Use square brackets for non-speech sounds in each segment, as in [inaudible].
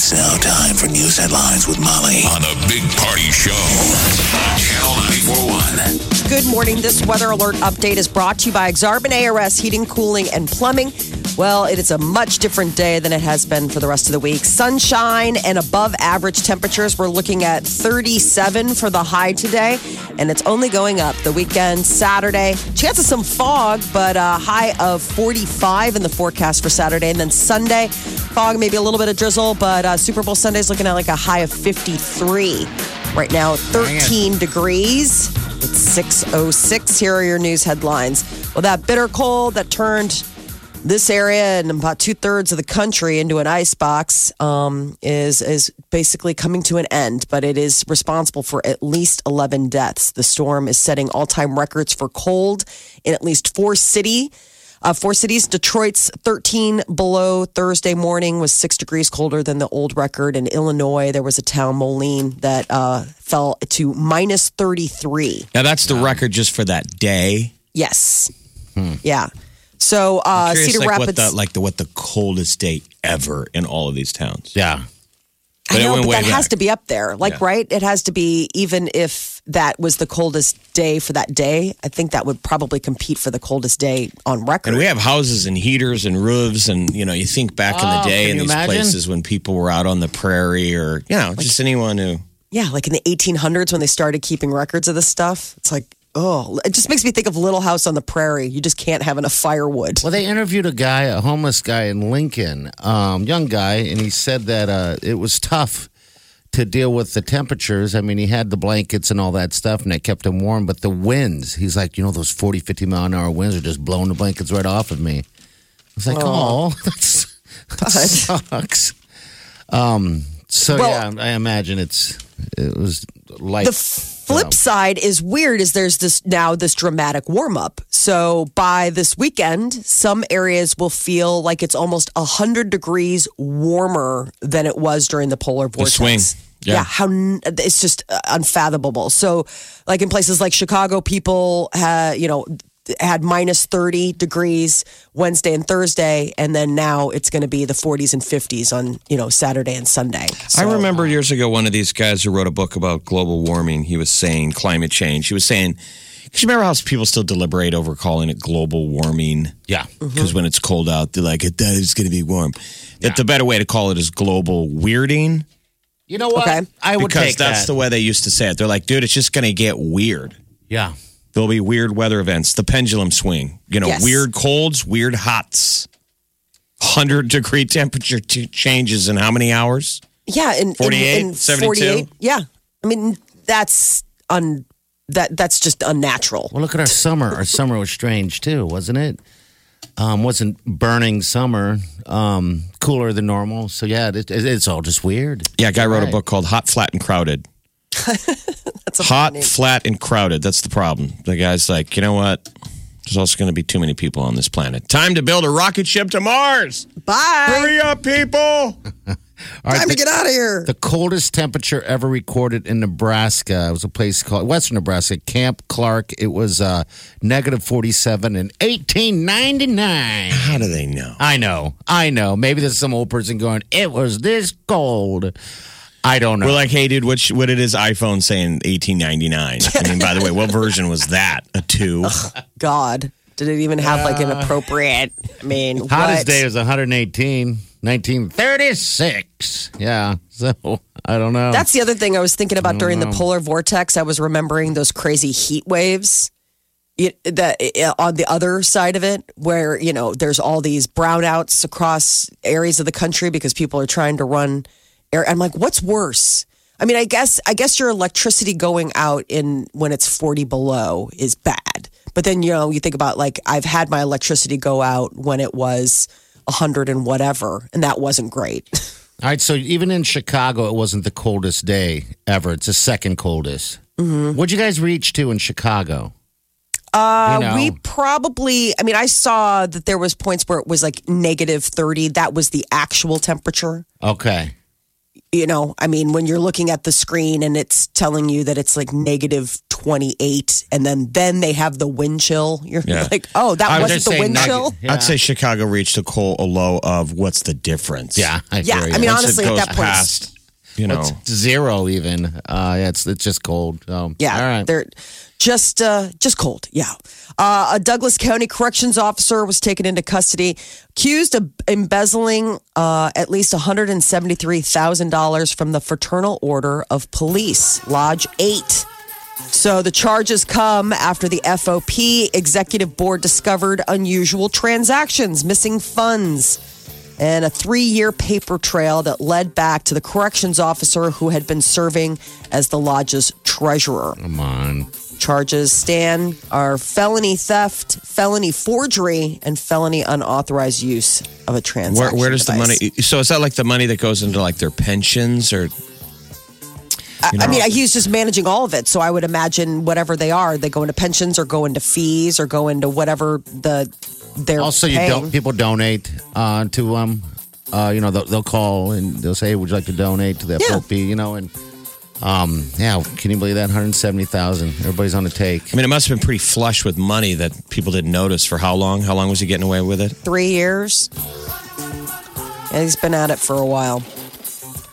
It's now time for news headlines with Molly on a big party show on Channel 941. Good morning. This weather alert update is brought to you by Aksarben ARS Heating, Cooling, and Plumbing. Well, it is a much different day than it has been for the rest of the week. Sunshine and above average temperatures. We're looking at 37 for the high today, and it's only going up. The weekend, Saturday, chance of some fog, but a high of 45 in the forecast for Saturday. And then Sunday, fog, maybe a little bit of drizzle, but uh, Super Bowl Sunday is looking at like a high of 53. Right now, 13 degrees. It's 606. Here are your news headlines. Well, that bitter cold that turned this area and about two thirds of the country into an ice box um, is is basically coming to an end, but it is responsible for at least 11 deaths. The storm is setting all time records for cold in at least four city. Uh, four cities. Detroit's 13 below Thursday morning was six degrees colder than the old record. In Illinois, there was a town, Moline, that uh, fell to minus 33. Now that's the record just for that day. Yes. Yeah. So uh, Curious, Cedar like Rapids. what the like the what the coldest day ever in all of these towns. Yeah. I But it know, but way that has to be up there. Like, Yeah. right? It has to be, even if that was the coldest day for that day, I think that would probably compete for the coldest day on record. And we have houses and heaters and roofs, and you know, you think back in the Oh, day in these imagine? places when people were out on the prairie, or you know, just anyone who. yeah, like in the 1800s when they started keeping records of this stuff. It's like, oh, it just makes me think of Little House on the Prairie. You just can't have enough firewood. Well, they interviewed a guy, a homeless guy in Lincoln, um, young guy, and he said that uh, it was tough to deal with the temperatures. I mean, he had the blankets and all that stuff, and it kept him warm. But the winds, he's like, you know, those 40, 50 mile an hour winds are just blowing the blankets right off of me. I was like, oh, [laughs] that's, that sucks. Um, so, Well- yeah, I imagine it's, it was light. The flip side is weird is there's this now this dramatic warm up. So by this weekend, some areas will feel like it's almost 100 degrees warmer than it was during the polar vortex. swing. Yeah. Yeah. how it's just uh, unfathomable. So like in places like Chicago people had, you know, had minus 30 degrees Wednesday and Thursday and then now it's going to be the 40s and 50s on, you know, Saturday and Sunday. I So- remember years ago one of these guys who wrote a book about global warming. He was saying climate change. He was saying, because you remember how people still deliberate over calling it global warming? yeah. Mm-hmm. Because when it's cold out, they're like, it's going to be warm. That the better way to call it is global weirding. You know what? Okay. I would because take that's that. the way they used to say it. They're like, dude, it's just going to get weird. yeah. There'll be weird weather events, the pendulum swing, you know, Yes. weird colds, weird hots, 100 degree [laughs] temperature t- changes in how many hours? Yeah, in 48, in, in 72? 48. Yeah, I mean that's un that that's just unnatural. Well, look at our summer. Our summer was strange too, wasn't it? Um, wasn't burning summer, um, cooler than normal. So yeah, it, it, it's all just weird. Yeah, a guy wrote a book called Hot, Flat, and Crowded. [laughs] That's a Hot, flat, and crowded. That's the problem. The guy's like, you know what? There's also going to be too many people on this planet. Time to build a rocket ship to Mars. Bye. Hurry up, people. [laughs] All right, Time to the, get out of here. the coldest temperature ever recorded in Nebraska. It was a place called Western Nebraska, Camp Clarke. It was uh, negative forty-seven in eighteen ninety-nine. How do they know? I know, I know. Maybe there's some old person going, "It was this cold." I don't know. We're like, hey, dude, what, sh- what did his iPhone say in 1899? I mean, by the way, what version was that? A two? [laughs] God, did it even have like an appropriate? I mean, [laughs] Hottest what? day was 118, 1936. Yeah. So I don't know. That's the other thing I was thinking about during the polar vortex. I was remembering those crazy heat waves. It, that uh, on the other side of it, where you know there's all these brownouts across areas of the country because people are trying to run air. I'm like, what's worse? I mean, I guess I guess your electricity going out in when it's 40 below is bad. But then you know you think about like I've had my electricity go out when it was 100 and whatever, and that wasn't great. [laughs] All right, so even in Chicago, it wasn't the coldest day ever. It's the second coldest. Mm-hmm. What'd you guys reach to in Chicago? Uh, You know. We probably, I mean, I saw that there was points where it was like negative 30. That was the actual temperature. Okay. You know, I mean, when you're looking at the screen and it's telling you that it's like negative 28 and then then they have the wind chill, you're Yeah. like, oh, that I was wasn't just the wind neg- chill? Yeah. I'd say Chicago reached a, cold, a low of what's the difference? Yeah, I Yeah, I mean, Once honestly, at that point, past, you know, It's zero even. Uh, yeah, it's it's just cold. So, Yeah, all right. they're just uh, just cold. Yeah, uh, a Douglas County corrections officer was taken into custody, accused of embezzling uh, at least one hundred and seventy three thousand dollars from the Fraternal Order of Police, Lodge Eight. So the charges come after the FOP executive board discovered unusual transactions, missing funds, and a three year paper trail that led back to the corrections officer who had been serving as the lodge's treasurer. Come on. Charges stand are felony theft, felony forgery, and felony unauthorized use of a where, transaction. where does the money? So is that like the money that goes into like their pensions or? I, I mean, he's just managing all of it. So I would imagine whatever they are, they go into pensions or go into fees or go into whatever the they're Also, you paying. don't people donate uh, to um, uh, you know they'll, they'll call and they'll say, "Would you like to donate to the Yeah. FOP?" You know, and um, yeah, can you believe that? One hundred seventy thousand. Everybody's on the take. I mean, it must have been pretty flush with money that people didn't notice for how long? How long was he getting away with it? three years. Yeah, he's been at it for a while.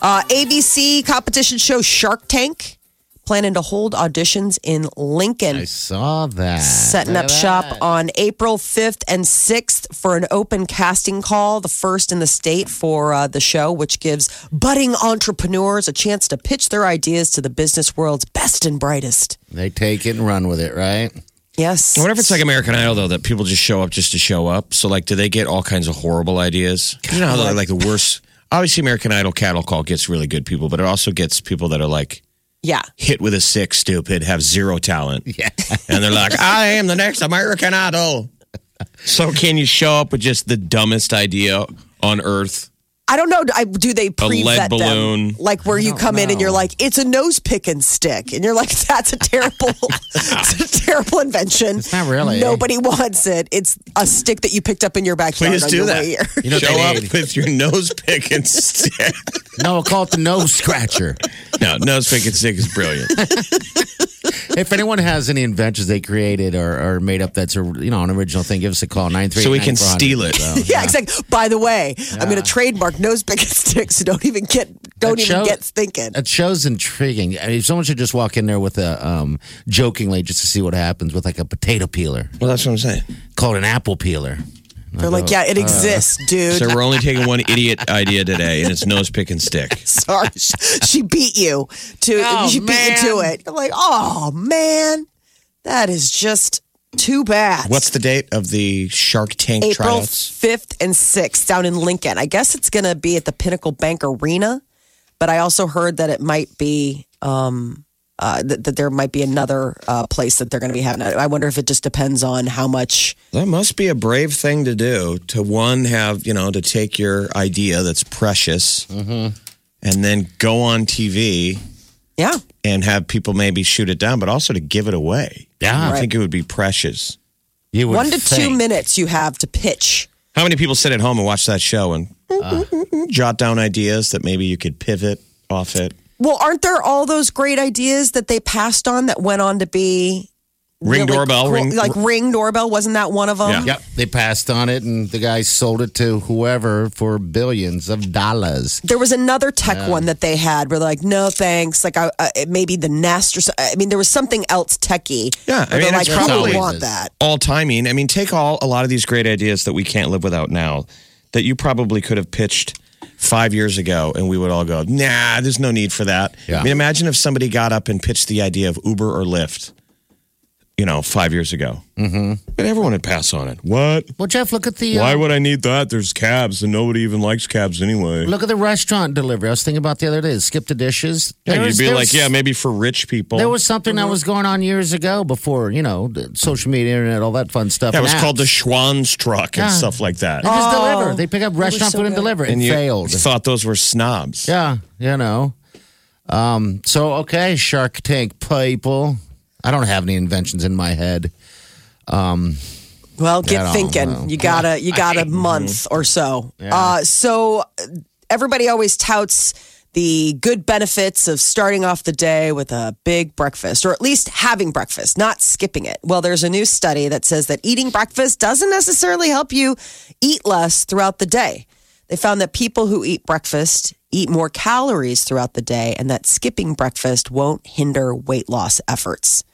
Uh, ABC competition show Shark Tank planning to hold auditions in Lincoln. I saw that. Setting up at shop on April 5th and 6th for an open casting call, the first in the state for uh, the show, which gives budding entrepreneurs a chance to pitch their ideas to the business world's best and brightest. They take it and run with it, right? Yes. I wonder if it's like American Idol though, that people just show up just to show up. So like, do they get all kinds of horrible ideas? You know how they're like the worst. Obviously, American Idol cattle call gets really good people, but it also gets people that are like Yeah. hit with a six, stupid, have zero talent, [laughs] Yeah. and they're like, "I am the next American Idol." So can you show up with just the dumbest idea on earth? I don't know. I, do they pre lead vet balloon. them? Like where you come in and you're like, it's a nose picking stick, and you're like, [laughs] that's a terrible, [laughs] it's a terrible invention. It's not really. Nobody wants it. It's a stick that you picked up in your backyard. Please on do your that. way here. You know show up with your nose picking stick. [laughs] No, we'll call it the nose scratcher. no, nose picking stick is brilliant. if anyone has any inventions they created or, or made up that's a you know an original thing, give us a call nine three. So we can steal it. yeah, exactly. By the way, I'm going to trademark nose picking [laughs] sticks. So don't even get, don't That even shows- get thinking. It shows intriguing. I mean, someone should just walk in there with a um, jokingly just to see what happens with like a potato peeler, Well, that's what I'm saying. called an apple peeler. They're like, yeah, uh, it exists, [laughs] dude. So we're only taking one idiot idea today, and it's nose picking stick. [laughs] Sorry, she beat you to. Oh, she beat you to it. You're like, oh man, that is just too bad. What's the date of the Shark Tank April tryouts? 5th and 6th down in Lincoln. I guess it's going to be at the Pinnacle Bank Arena, but I also heard that it might be um uh, that, that there might be another uh, place that they're going to be having it. I wonder if it just depends on how much. That must be a brave thing to do. To one, have you know, to take your idea that's precious, and then go on TV Yeah, and have people maybe shoot it down, but also to give it away. Yeah. I think it would be precious. You would one to two minutes you have to pitch. How many people sit at home and watch that show and uh. jot down ideas that maybe you could pivot off it? Well, aren't there all those great ideas that they passed on that went on to be Ring really doorbell, cool? ring like ring doorbell? Wasn't that one of them? Yeah. Yep, they passed on it, and the guy sold it to whoever for billions of dollars. There was another tech one that they had where they're like, no thanks. Like, I, uh, maybe the Nest or so, I mean, there was something else techy. Yeah, I where mean, they're it's like, we probably- don't want that. all timing. I mean, take all a lot of these great ideas that we can't live without now that you probably could have pitched five years ago, and we would all go, "Nah, there's no need for that." Yeah. I mean, imagine if somebody got up and pitched the idea of Uber or Lyft you know, five years ago. Mm-hmm. But everyone would pass on it. What? Well, Jeff, look at the. uh, Why would I need that? There's cabs, and nobody even likes cabs anyway. Look at the restaurant delivery. I was thinking about the other day. Skip the dishes. yeah, There you'd was- be like, was- yeah, maybe for rich people. There was something that was going on years ago before, you know, the social media, internet, all that fun stuff. yeah, it and was called the apps. Schwan's truck and Yeah. stuff like that. They just Oh, deliver. They pick up restaurant so food and good. deliver. It and you failed. thought those were snobs. Yeah, you know. Um, so okay, Shark Tank people. I don't have any inventions in my head. Well, get thinking. know. You gotta, you [laughs] got a month or so. Uh, so everybody always touts the good benefits of starting off the day with a big breakfast, or at least having breakfast, not skipping it. Well, there's a new study that says that eating breakfast doesn't necessarily help you eat less throughout the day. They found that people who eat breakfast eat more calories throughout the day, and that skipping breakfast won't hinder weight loss efforts.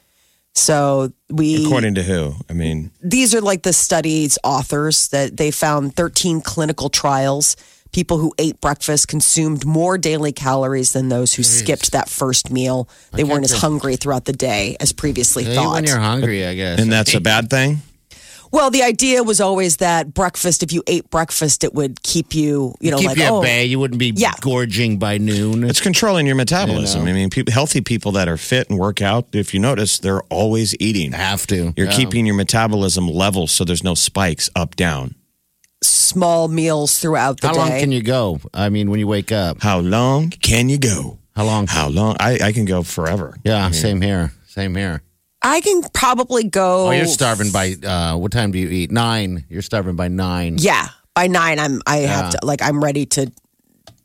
So we According to who? I mean, these are like the studies authors that they found 13 clinical trials. People who ate breakfast consumed more daily calories than those who skipped that first meal. They weren't as hungry throughout the day as previously thought. when you're hungry, I guess. and that's a bad thing. Well, the idea was always that breakfast, if you ate breakfast, it would keep you, you know, keep like, you at oh, bay. You wouldn't be Yeah. gorging by noon. It's controlling your metabolism. You know. I mean, people, healthy people that are fit and work out, if you notice, they're always eating. have to. You're Yeah. keeping your metabolism level so there's no spikes up down. small meals throughout the How day. How long can you go? I mean, when you wake up. How long can you go? How long? How long? I, I can go forever. Yeah, same here. Same here. I can probably go. Oh, you're starving by uh what time do you eat? Nine. You're starving by nine. Yeah, by nine, I'm. I have to like. I'm ready to,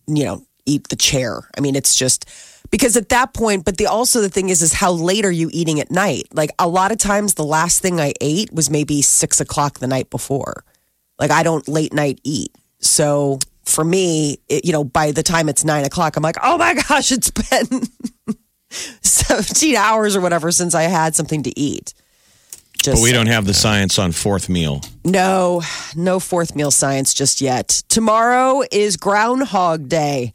you know, eat the chair. I mean, it's just because at that point. But the also the thing is, is how late are you eating at night? Like a lot of times, the last thing I ate was maybe six o'clock the night before. Like I don't late night eat, so for me, it, you know, by the time it's nine o'clock, I'm like, oh my gosh, it's been 17 hours or whatever since I had something to eat. Just But we don't have the science on fourth meal. no, no fourth meal science just yet. Tomorrow is Groundhog Day.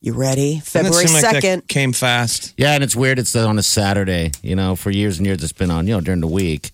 You ready? February seem like 2nd. came fast. Yeah, and it's weird it's on a Saturday. You know, for years and years it's been on, you know, during the week.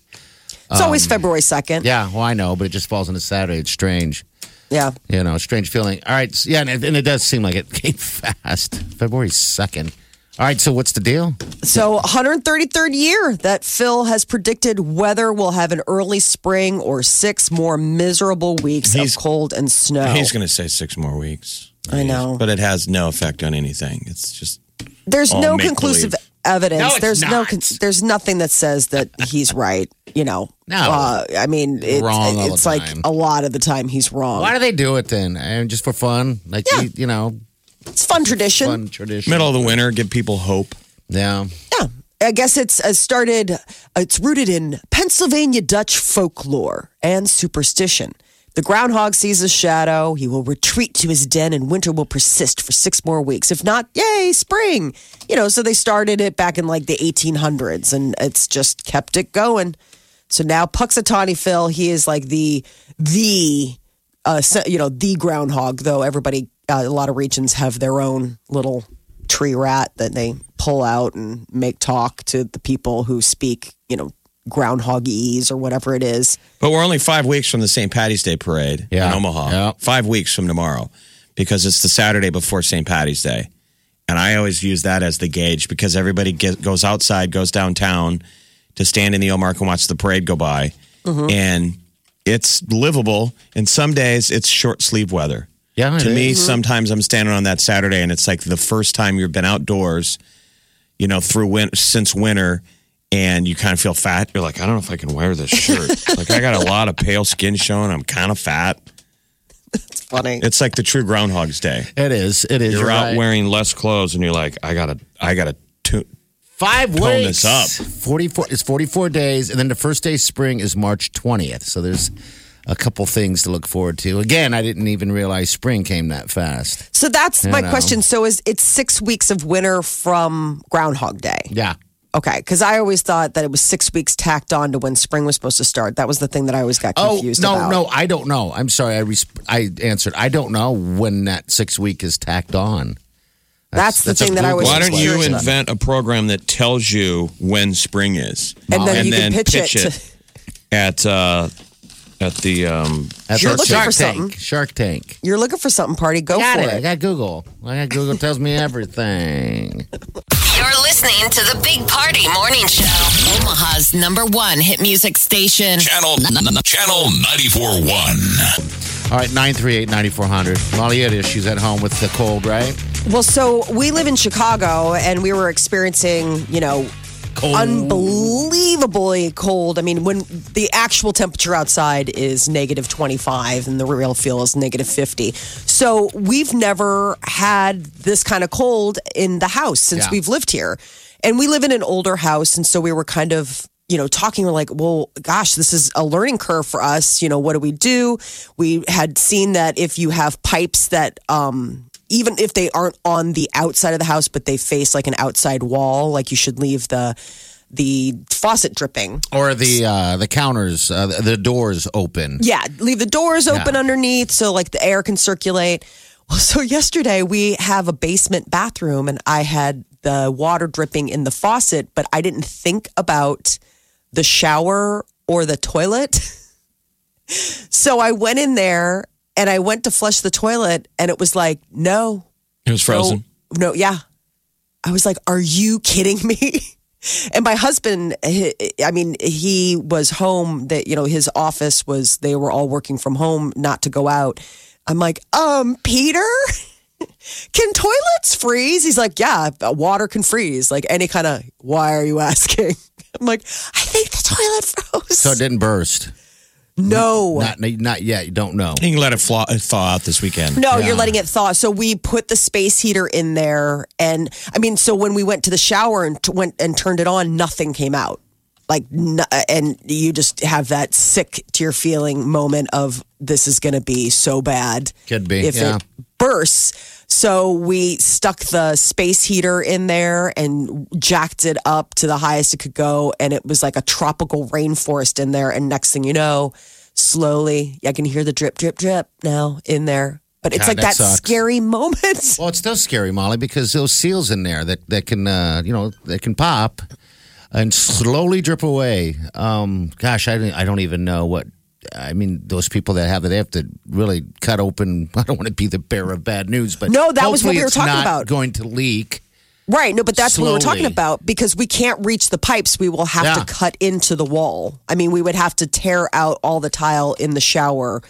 It's always um, February 2nd. Yeah, well I know, but it just falls on a Saturday. It's strange. Yeah. You know, strange feeling. All right, yeah, and it, and it does seem like it [laughs] came fast. February second. All right, so what's the deal? So, 133rd year that Phil has predicted weather will have an early spring or six more miserable weeks He's- of cold and snow. He's going to say six more weeks. I know. But it has no effect on anything. It's just There's all no make-believe. conclusive evidence. No, it's there's no not. con- there's nothing that says that he's right, you know. No. Uh, I mean, it's, Wrong all the it's like time. a lot of the time he's wrong. Why do they do it then? And just for fun? Like Yeah. you, you know, It's fun tradition. fun tradition. middle of the winter, give people hope. Yeah. Yeah. I guess it's uh, started, it's rooted in Pennsylvania Dutch folklore and superstition. The groundhog sees a shadow. He will retreat to his den and winter will persist for six more weeks. If not, yay, spring. You know, so they started it back in like the 1800s and it's just kept it going. So now Punxsutawney Phil, he is like the, the, uh, you know, the groundhog, though everybody, uh, a lot of regions have their own little tree rat that they pull out and make talk to the people who speak, you know, groundhogese or whatever it is. But we're only five weeks from the St. Patty's Day parade Yeah. in Omaha. Yeah. Five weeks from tomorrow because it's the Saturday before St. Patty's Day. And I always use that as the gauge because everybody get, goes outside, goes downtown to stand in the Omark and watch the parade go by. And it's livable. And some days it's short sleeve weather. Yeah. to me, is. sometimes I'm standing on that Saturday and it's like the first time you've been outdoors, you know, through win- since winter, and you kind of feel fat. You're like, I don't know if I can wear this shirt. [laughs] like, I got a lot of pale skin showing. I'm kind of fat. It's funny. It's like the true Groundhog's Day. It is. It is. You're, You're out wearing less clothes, and you're like, I gotta, I gotta. Tu- Five Tone weeks. this up. Forty-four. It's forty-four days, and then the first day of spring is March twentieth. So there's a couple things to look forward to. Again, I didn't even realize spring came that fast. So that's my know. question. So is it's six weeks of winter from Groundhog Day? Yeah. Okay, because I always thought that it was six weeks tacked on to when spring was supposed to start. That was the thing that I always got Oh confused no, about. no, no, I don't know. I'm sorry. I res- I answered. I don't know when that six week is tacked on. That's, the that's thing that I was. Why don't you curious about. invent a program that tells you when spring is, And then you can pitch, pitch it. it. to- at uh, at the um, That's You're our looking Shark for Tank. something. Shark Tank. You're looking for something, party. Go got for it. I it. got Google. I got Google tells me everything. You're listening to the Big Party Morning Show. Omaha's number one hit music station. Channel Channel 94.1. All right, 938-9400. Molly, it is. She's at home with the cold, right? Well, so we live in Chicago, and we were experiencing, you know, Cold. unbelievably cold. I mean, when the actual temperature outside is negative 25 and the real feel is negative 50. So we've never had this kind of cold in the house since Yeah. we've lived here. And we live in an older house. And so we were kind of, you know, talking, we're like, well, gosh, this is a learning curve for us. You know, what do we do? We had seen that if you have pipes that, um, even if they aren't on the outside of the house, but they face like an outside wall, like you should leave the the faucet dripping. Or the uh, the counters, uh, the doors open. Yeah, leave the doors open Yeah. underneath so like the air can circulate. Well, so [laughs] yesterday we have a basement bathroom and I had the water dripping in the faucet, but I didn't think about the shower or the toilet. [laughs] so I went in there and I went to flush the toilet and it was like, no, it was frozen. No, no, yeah. I was like, are you kidding me? [laughs] And my husband, I mean, he was home that, you know, his office was, they were all working from home, not to go out. I'm like, um, Peter, [laughs] can toilets freeze? He's like, yeah, water can freeze. Like any kind of, why are you [laughs] asking? I'm like, I think the toilet froze. So it didn't burst. No. Not not yet. You don't know. You can let it flaw, uh, thaw out this weekend. No, Yeah. you're letting it thaw. So we put the space heater in there, and I mean, so when we went to the shower and t- went and turned it on, nothing came out. Like, n- and you just have that sick to your feeling moment of this is going to be so bad. Could be, if yeah. it bursts. So we stuck the space heater in there and jacked it up to the highest it could go, and it was like a tropical rainforest in there. And next thing you know, slowly I can hear the drip, drip, drip now in there. But it's God, like that that, scary moment. Well, it's still scary, Molly, because those seals in there that that can uh, you know they can pop and slowly drip away. Um, gosh, I don't, I don't even know what. I mean, those people that have it, they have to really cut open. [laughs] I don't want to be the bearer of bad news, but No, that was what we were talking not about. Going to leak. Right. No, but that's what we were talking about because we can't reach the pipes. We will have Yeah. to cut into the wall. I mean, we would have to tear out all the tile in the shower.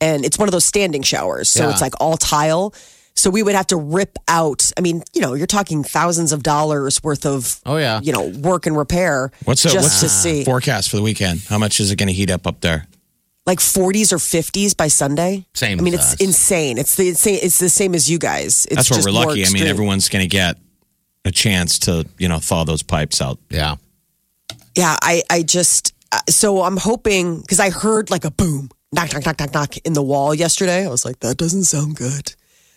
And it's one of those standing showers. So Yeah. it's like all tile. So we would have to rip out. I mean, you know, you're talking thousands of dollars worth of, Oh, yeah. you know, work and repair What's the just what's to the see forecast for the weekend? How much is it going to heat up up there? Like 40s or 50s by Sunday. Same I mean, as it's us. insane. It's the insane. It's the same as you guys. It's That's where just we're more lucky. I mean, everyone's going to get a chance to you know thaw those pipes out. Yeah. yeah, I, I just, uh, so I'm hoping, because I heard like a boom, knock, knock, knock, knock, knock in the wall yesterday. I was like, that doesn't sound good.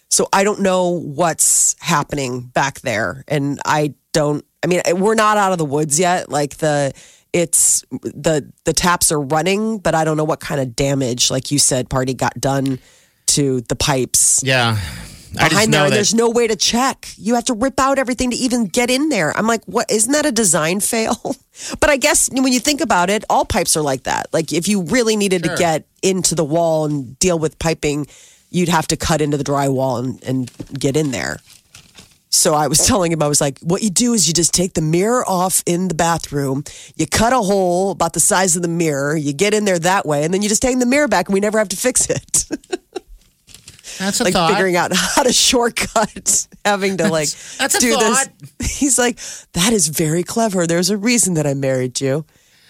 So I don't know what's happening back there. And I don't, I mean, we're not out of the woods yet. Like the, it's the, the taps are running, but I don't know what kind of damage, like you said, party got done to the pipes Yeah. I just behind there. know that There's no way to check. You have to rip out everything to even get in there. I'm like, what? Isn't that a design fail? [laughs] but I guess when you think about it, all pipes are like that. Like if you really needed to get into the wall and deal with piping, you'd have to cut into the drywall and, and get in there. So I was telling him, I was like, what you do is you just take the mirror off in the bathroom, you cut a hole about the size of the mirror, you get in there that way, and then you just hang the mirror back and we never have to fix it. [laughs] that's a like thought. figuring out how to shortcut [laughs] having to like That's a do thought. this. [laughs] He's like, that is very clever. There's a reason that I married you.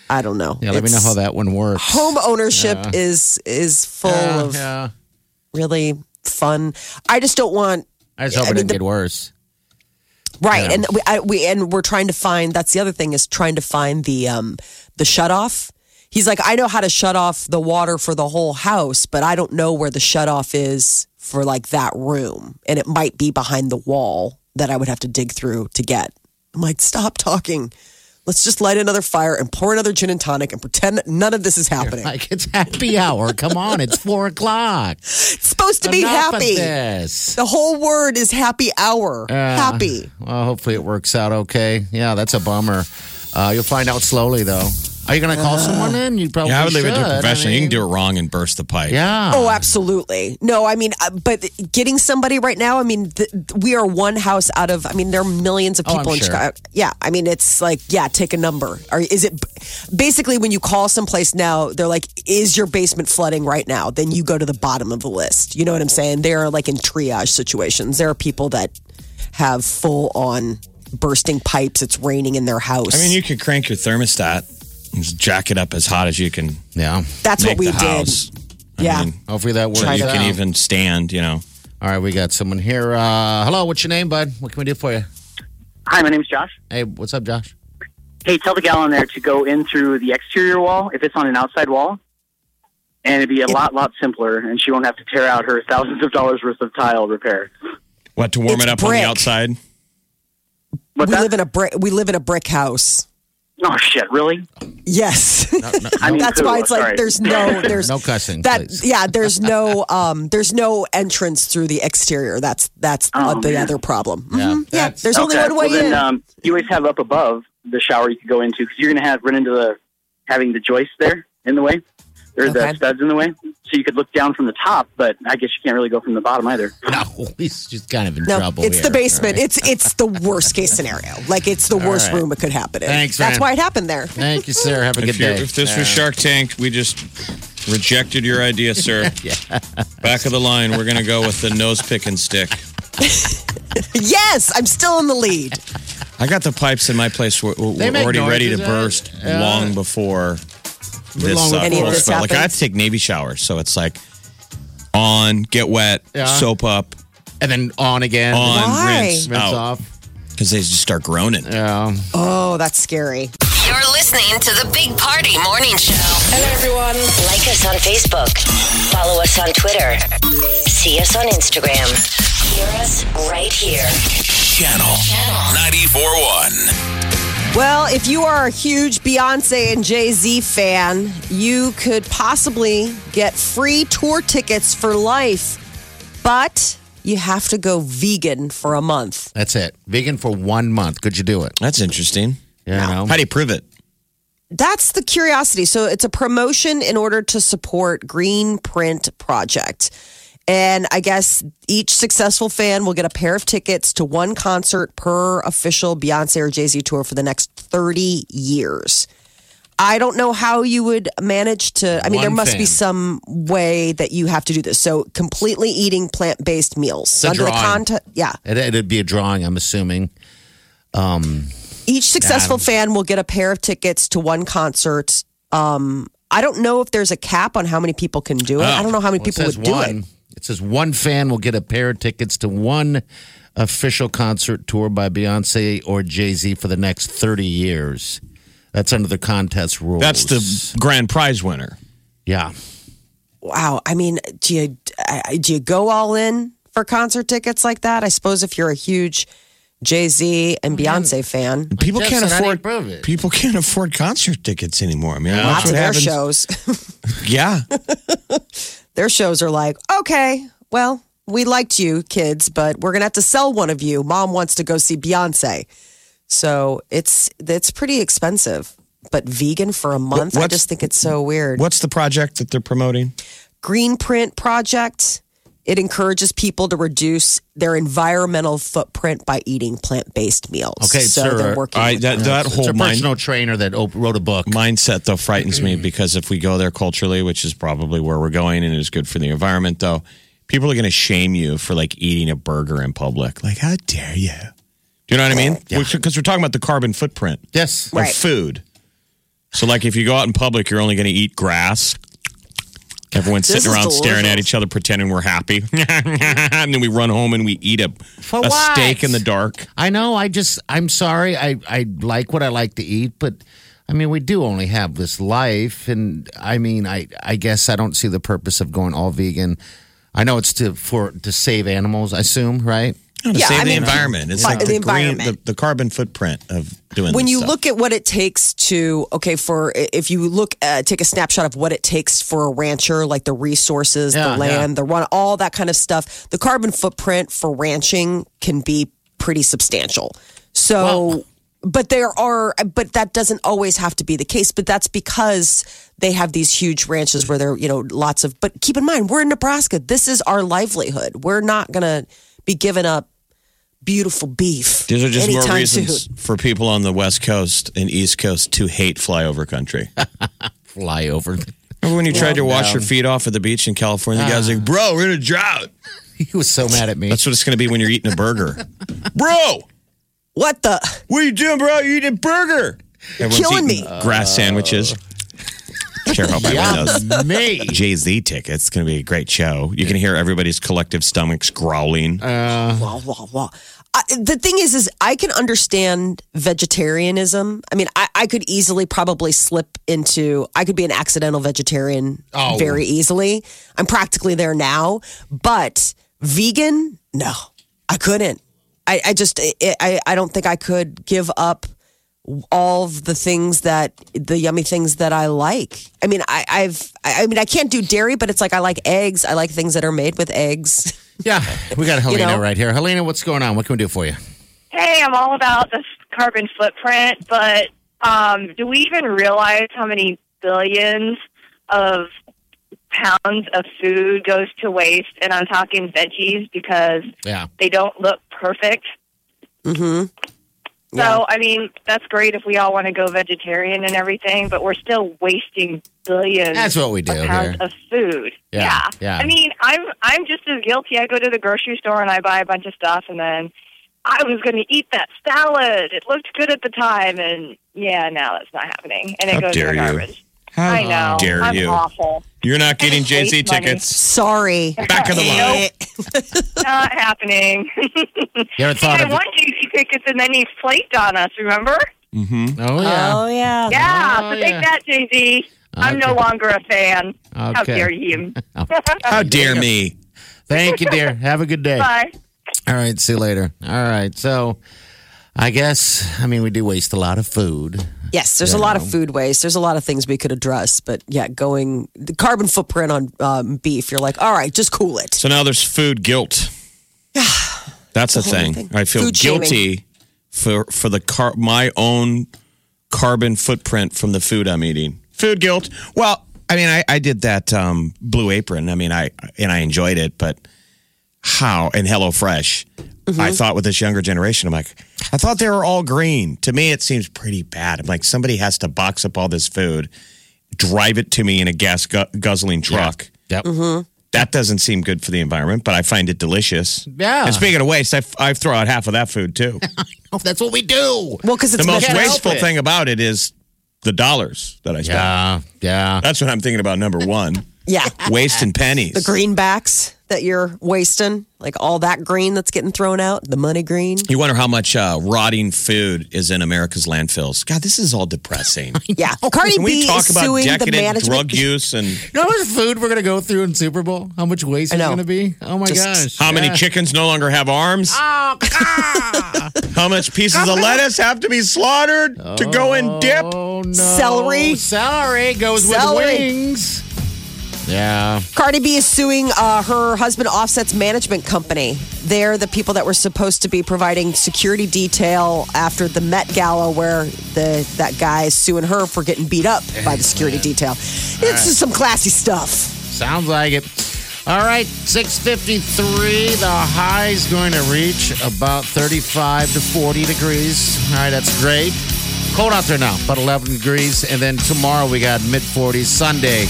I don't know. yeah, let me know how that one works. home ownership is is full yeah, of yeah. really fun. I just don't want I just hope I it mean, didn't the- get worse. Right, and we, I, we and we're trying to find. That's the other thing is trying to find the um the shut off. He's like, I know how to shut off the water for the whole house, but I don't know where the shut off is for like that room, and it might be behind the wall that I would have to dig through to get. I'm like, stop talking Let's just light another fire and pour another gin and tonic and pretend none of this is happening. Like it's happy hour. Come on, it's [laughs] four o'clock. It's supposed to be Enough of happy. The whole word is happy hour. happy. Well, hopefully it works out okay. Yeah, that's a bummer. Uh, you'll find out slowly, though. Are you going to call someone in? You probably Yeah, I would leave it to should. a professional. I you can do it wrong and burst the pipe. Yeah. Oh, absolutely. No, I mean, uh, but getting somebody right now, I mean, th- we are one house out of, I mean, there are millions of Oh, I'm people in sure. Chicago. Yeah. I mean, it's like, yeah, take a number. Or is it basically when you call someplace now, they're like, is your basement flooding right now? Then you go to the bottom of the list. You know what I'm saying? They're like in triage situations. There are people that have full on bursting pipes. It's raining in their house. I mean, you could crank your thermostat and just jack it up as hot as you can. Yeah. That's what we did. house. I Yeah. mean, Hopefully that works. so you out. can even stand. You know. All right, we got someone here. Uh, hello, what's your name, bud? What can we do for you? Hi, my name's Josh. Hey, what's up, Josh? Hey, tell the gal in there to go in through the exterior wall if it's on an outside wall. And it'd be a lot, lot simpler, and she won't have to tear out her thousands of dollars worth of tile repair. What to warm It's it up on brick. the outside? What's we that? live in a brick. We live in a brick house. Oh, shit, really? Yes. I mean, [laughs] That's poo, why it's like sorry. there's no there's No cussing, That please. yeah, there's no [laughs] um there's no entrance through the exterior. That's that's uh, Oh, the man. other problem. Yeah, Mhm. yeah. that's- There's only one way well, then, in. Um, you always have up above the shower you could go into because you're going to have run into the having the joist there in the way or Okay. the studs in the way. So you could look down from the top, but I guess you can't really go from the bottom either. [laughs] No, he's just kind of in no, trouble. it's here. the basement. All right. It's it's the worst case scenario. Like it's the worst right. room it could happen in. Thanks, That's man. why it happened there. Thank you, sir. Have a If, good day. if this was Shark Tank, we just rejected your idea, [laughs] sir. Back of the line, we're going to go with the nose picking stick. [laughs] Yes, I'm still in the lead. I got the pipes in my place were, were They make already ready to noises, uh, burst yeah. long before this long uh, Any of full this spell. Like I happened? have to take Navy showers, so it's like on, get wet, Yeah. soap up, and then on again. on, Why? rinse, Rinse out, off. because they just start groaning. Yeah. Oh, that's scary. You're listening to the Big Party Morning Show. Hello, everyone. Like us on Facebook. Follow us on Twitter. See us on Instagram. Hear us right here. Channel 94.1. Well, if you are a huge Beyonce and Jay Z fan, you could possibly get free tour tickets for life, but you have to go vegan for a month. That's it. Vegan for one month. Could you do it? That's interesting. You know? How do you prove it? That's the curiosity. So it's a promotion in order to support Greenprint Project. And I guess each successful fan will get a pair of tickets to one concert per official Beyonce or Jay Z tour for the next 30 years. I don't know how you would manage to. I mean, there One must be some way that you have to do this. So, completely eating plant based meals a under the content. Yeah, It, it'd be a drawing, I'm assuming. each successful fan will get a pair of tickets to one concert. Um, I don't know if there's a cap on how many people can do it. I don't know how many Well, people would do it. It says one fan will get a pair of tickets to one official concert tour by Beyonce or Jay Z for the next 30 years. That's under the contest rules. That's the grand prize winner. Yeah. Wow. I mean, do you do you go all in for concert tickets like that? I suppose if you're a huge Jay Z and Beyonce fan, People Jeff can't said, "How do you afford people can't afford concert tickets anymore. I mean, watch lots what of their happens. shows, [laughs] Yeah, [laughs] their shows are like, okay, well, we liked you kids, but we're gonna have to sell one of you. Mom wants to go see Beyonce, so it's it's pretty expensive. But vegan for a month, I just think it's so weird. what's the project that they're promoting? Greenprint Project. It encourages people to reduce their environmental footprint by eating plant-based meals. Okay, so sir. they're working. I with that that It's whole a mind, personal trainer that op- wrote a book. mindset though frightens me because if we go there culturally, which is probably where we're going, and it is good for the environment, though, people are going to shame you for like eating a burger in public. Like, how dare you? Do you know what I mean? Because we're talking about the carbon footprint Yes. of Right. food. So, like, if you go out in public, you're only going to eat grass. Everyone's This sitting is around staring at delicious. each other, pretending we're happy, [laughs] and then we run home and we eat a, For a what? steak in the dark. I know. I just, I'm sorry. I, I like what I like to eat, but I mean, we do only have this life. And I mean, I, I guess I don't see the purpose of going all vegan. I know it's to, for, to save animals, I assume, right? To Yeah, save I the mean, environment. It's like the, the green, the, the carbon footprint of doing. when you stuff. look at what it takes to okay for if you look uh, take a snapshot of what it takes for a rancher like the resources Yeah, the land the run all that kind of stuff the carbon footprint for ranching can be pretty substantial so but there are but that doesn't always have to be the case but that's because they have these huge ranches where there you know lots of but keep in mind we're in nebraska this is our livelihood we're not gonna be giving up beautiful beef These are just more reasons soon. for people on the West Coast and East Coast to hate flyover country. [laughs] flyover. Remember when you tried to wash your feet off at the beach in California? The guy's ah. like, "Bro, we're in a drought." [laughs] He was so mad at me. That's what it's going to be when you're eating a burger. [laughs] Bro, What the? what are you doing, bro? You're eating a burger. Everyone's killing eating me. Grass uh, sandwiches. Sure hope I win those. Me. Jay Z tickets. It's going to be a great show. You can hear everybody's collective stomachs growling. Uh, wah, wah, wah. I, the thing is, is I can understand vegetarianism. I mean, I, I could easily probably slip into. I could be an accidental vegetarian Oh. very easily. I'm practically there now, but vegan, no, I couldn't. I, I just, I, I, I don't think I could give up all of the things that the yummy things that I like. I mean, I, I've, I mean, I can't do dairy, but it's like I like eggs. I like things that are made with eggs. [laughs] Yeah, we got Helena know? right here. Helena, what's going on? What can we do for you? Hey, I'm all about the carbon footprint, but um, do we even realize how many billions of pounds of food goes to waste? And I'm talking veggies because Yeah. they don't look perfect. Mm-hmm. So, Yeah. I mean, that's great if we all want to go vegetarian and everything, but we're still wasting billions That's what we do of pounds here. of food. Yeah, yeah. I mean, I'm I'm just as guilty. I go to the grocery store and I buy a bunch of stuff, and then I was going to eat that salad. It looked good at the time, and yeah, now that's not happening, and it How goes dare in the you. garbage. How I know. dare I'm you? awful. You're not getting I Jay Z tickets. Sorry. Back of the line. not happening. [laughs] You ever thought I of won juicy tickets, and then he flaked on us. Remember? Oh, yeah. Oh yeah. Yeah. Oh, so yeah. take that, Jay Z. I'm no longer a fan. How Okay. dare you? [laughs] How dare me? Thank you, dear. Have a good day. Bye. All right, see you later. All right, so I guess, I mean, we do waste a lot of food. Yes, there's a lot of food waste. There's a lot of things we could address, but yeah, going the carbon footprint on um, beef. You're like, all right, just cool it. So now there's food guilt. [sighs] [sighs] That's the whole thing. thing. I feel Food shaming. guilty for for the car my own carbon footprint from the food I'm eating. Food guilt. Well, I mean, I, I did that um, Blue Apron. I mean, I and I enjoyed it, but how and HelloFresh. Mm-hmm. I thought with this younger generation, I'm like, I thought they were all green. To me, it seems pretty bad. I'm like, somebody has to box up all this food, drive it to me in a gas gu- guzzling truck. Yep. That doesn't seem good for the environment, but I find it delicious. Yeah. And speaking of waste, I, I throw out half of that food too. [laughs] Oh, that's what we do. Well, because it's the most wasteful thing about it is the dollars that I spend. Yeah, yeah. That's what I'm thinking about. Number one, yeah, wasting pennies. the greenbacks that you're wasting, like all that green that's getting thrown out, the money green. You wonder how much uh, rotting food is in America's landfills. God, this is all depressing. [laughs] Yeah, Cardi Can we B talk is about suing the decadent management. drug [laughs] use and You know how much food we're going to go through in Super Bowl? How much waste is going to be? Oh, my Just- gosh. how many chickens no longer have arms? Oh, ah. [laughs] How much pieces of lettuce have to be slaughtered to go in dip? Oh, no. Celery. Celery goes Celery. with wings. Yeah. Cardi B is suing uh, her husband Offset's management company. They're the people that were supposed to be providing security detail after the Met Gala, where the that guy is suing her for getting beat up by the security detail. It's just some classy stuff. Sounds like it. All right, 653. The high is going to reach about 35 to 40 degrees. All right, that's great. Cold out there now, about 11 degrees. And then tomorrow we got mid 40s. Sunday,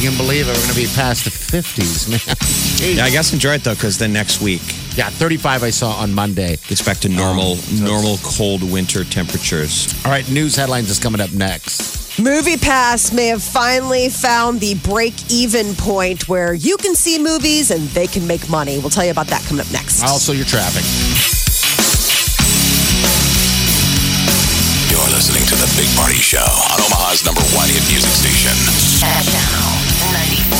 you can believe it, we're going to be past the 50s, man. Jeez. [laughs] Yeah, I guess enjoy it though, because then next week Yeah, 35 I saw on Monday. Oh, it's back to normal, normal cold winter temperatures. All right, news headlines is coming up next. MoviePass may have finally found the break even point where you can see movies and they can make money. We'll tell you about that coming up next. Also, your traffic. listening to The Big Party Show on Omaha's number one hit music station. Channel 94.